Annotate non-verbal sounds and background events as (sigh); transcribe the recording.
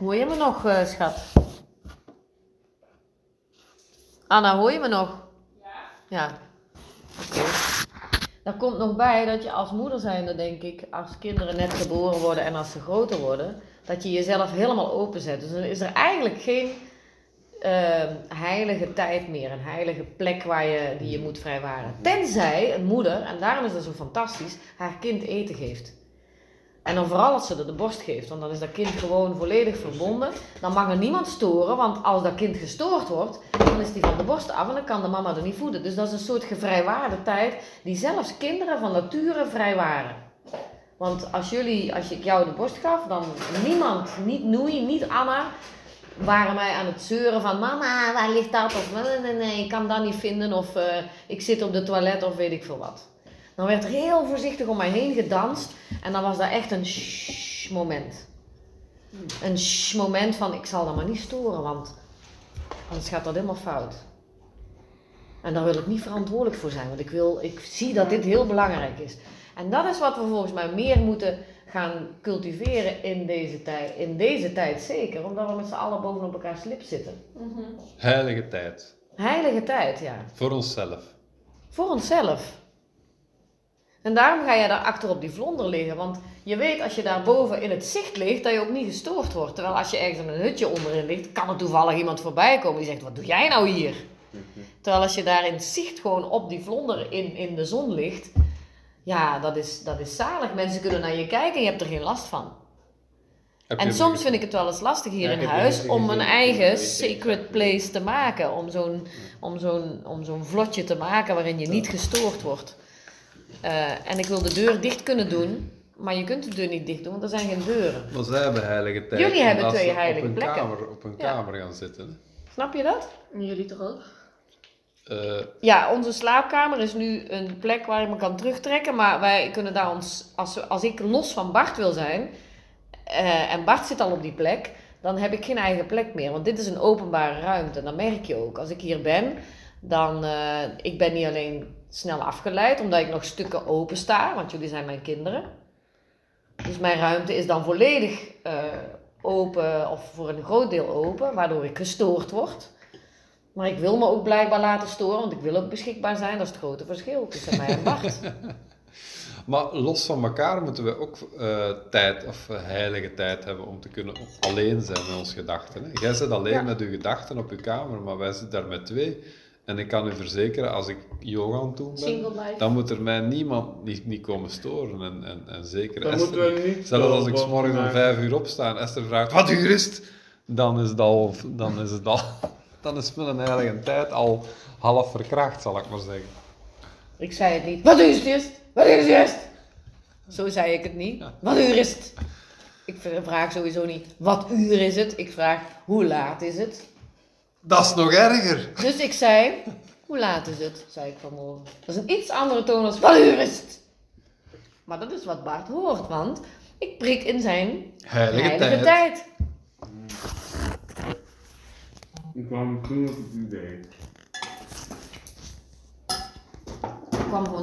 Hoor je me nog, eh, schat? Anna, hoor je me nog? Ja. Ja. Oké. Daar komt nog bij dat je als moeder zijnde, denk ik, als kinderen net geboren worden en als ze groter worden, dat je jezelf helemaal openzet. Dus dan is er eigenlijk geen eh, heilige tijd meer, een heilige plek waar je, die je moet vrijwaren. Tenzij een moeder, en daarom is dat zo fantastisch, haar kind eten geeft. En dan vooral als ze de borst geeft, want dan is dat kind gewoon volledig verbonden. Dan mag er niemand storen, want als dat kind gestoord wordt, dan is die van de borst af en dan kan de mama er niet voeden. Dus dat is een soort gevrijwaarde tijd die zelfs kinderen van nature vrijwaren. Want als jullie, als ik jou de borst gaf, dan niemand, niet Noei, niet Anna, waren mij aan het zeuren van mama, waar ligt dat? Of nee, nee, nee, ik kan dat niet vinden. Of eh, ik zit op de toilet of weet ik veel wat. Dan werd er heel voorzichtig om mij heen gedanst. En dan was dat echt een shh moment. Een shh moment van ik zal dat maar niet storen, want anders gaat dat helemaal fout. En daar wil ik niet verantwoordelijk voor zijn, want ik, wil, ik zie dat dit heel belangrijk is. En dat is wat we volgens mij meer moeten gaan cultiveren in deze tijd. In deze tijd zeker, omdat we met z'n allen bovenop elkaar slip zitten. Heilige tijd. Heilige tijd, ja. Voor onszelf. Voor onszelf. En daarom ga je daar achter op die vlonder liggen. Want je weet als je daar boven in het zicht ligt, dat je ook niet gestoord wordt. Terwijl als je ergens in een hutje onderin ligt, kan er toevallig iemand voorbij komen die zegt, wat doe jij nou hier? Terwijl als je daar in het zicht gewoon op die vlonder in, in de zon ligt, ja, dat is, dat is zalig. Mensen kunnen naar je kijken en je hebt er geen last van. En soms vind ik het wel eens lastig hier Ja, in huis om een eigen sacred place te maken. Om zo'n, om zo'n, om zo'n vlotje te maken waarin je niet gestoord wordt. Eh, en ik wil de deur dicht kunnen doen, maar je kunt de deur niet dicht doen, want er zijn geen deuren. Maar zij hebben heilige tijd. Jullie hebben twee ze heilige op plekken. Kamer, op een Ja. kamer gaan zitten. Snap je dat? Jullie toch ook? Eh, Ja, onze slaapkamer is nu een plek waar ik me kan terugtrekken. Maar wij kunnen daar ons, als, als ik los van Bart wil zijn, eh, en Bart zit al op die plek, dan heb ik geen eigen plek meer. Want dit is een openbare ruimte. En dat merk je ook. Als ik hier ben, dan, eh ik ben niet alleen snel afgeleid, omdat ik nog stukken open sta, want jullie zijn mijn kinderen. Dus mijn ruimte is dan volledig eh, open, of voor een groot deel open, waardoor ik gestoord word. Maar ik wil me ook blijkbaar laten storen, want ik wil ook beschikbaar zijn. Dat is het grote verschil tussen mij en Bart. (laughs) maar los van elkaar moeten we ook eh, tijd of eh, heilige tijd hebben om te kunnen alleen zijn met onze gedachten. Hè. Jij zit alleen Ja. met je gedachten op je kamer, maar wij zitten daar met twee. En ik kan u verzekeren, als ik yoga aan het doen ben, dan moet er mij niemand niet, niet komen storen. En, en, en zeker Dan Esther. moeten we niet Zelfs als ik storen, morgens om vijf uur opsta en Esther vraagt, wat uur is het? Dan is het al, dan is het al, (laughs) dan is mijn heilige tijd al half verkracht, zal ik maar zeggen. ik zei het niet. Wat uur is het eerst? Wat uur is het eerst? Zo zei ik het niet. Wat uur is het? Ik vraag sowieso niet, wat uur is het? Ik vraag, hoe laat is het? Dat is nog erger. Dus ik zei, hoe laat is het? Zei ik vanmorgen. Dat is een iets andere toon als, wat uur is het? Maar dat is wat Bart hoort, want ik prik in zijn Heilige, heilige tijd. tijd. Ik kwam toen op het idee. Ik kwam gewoon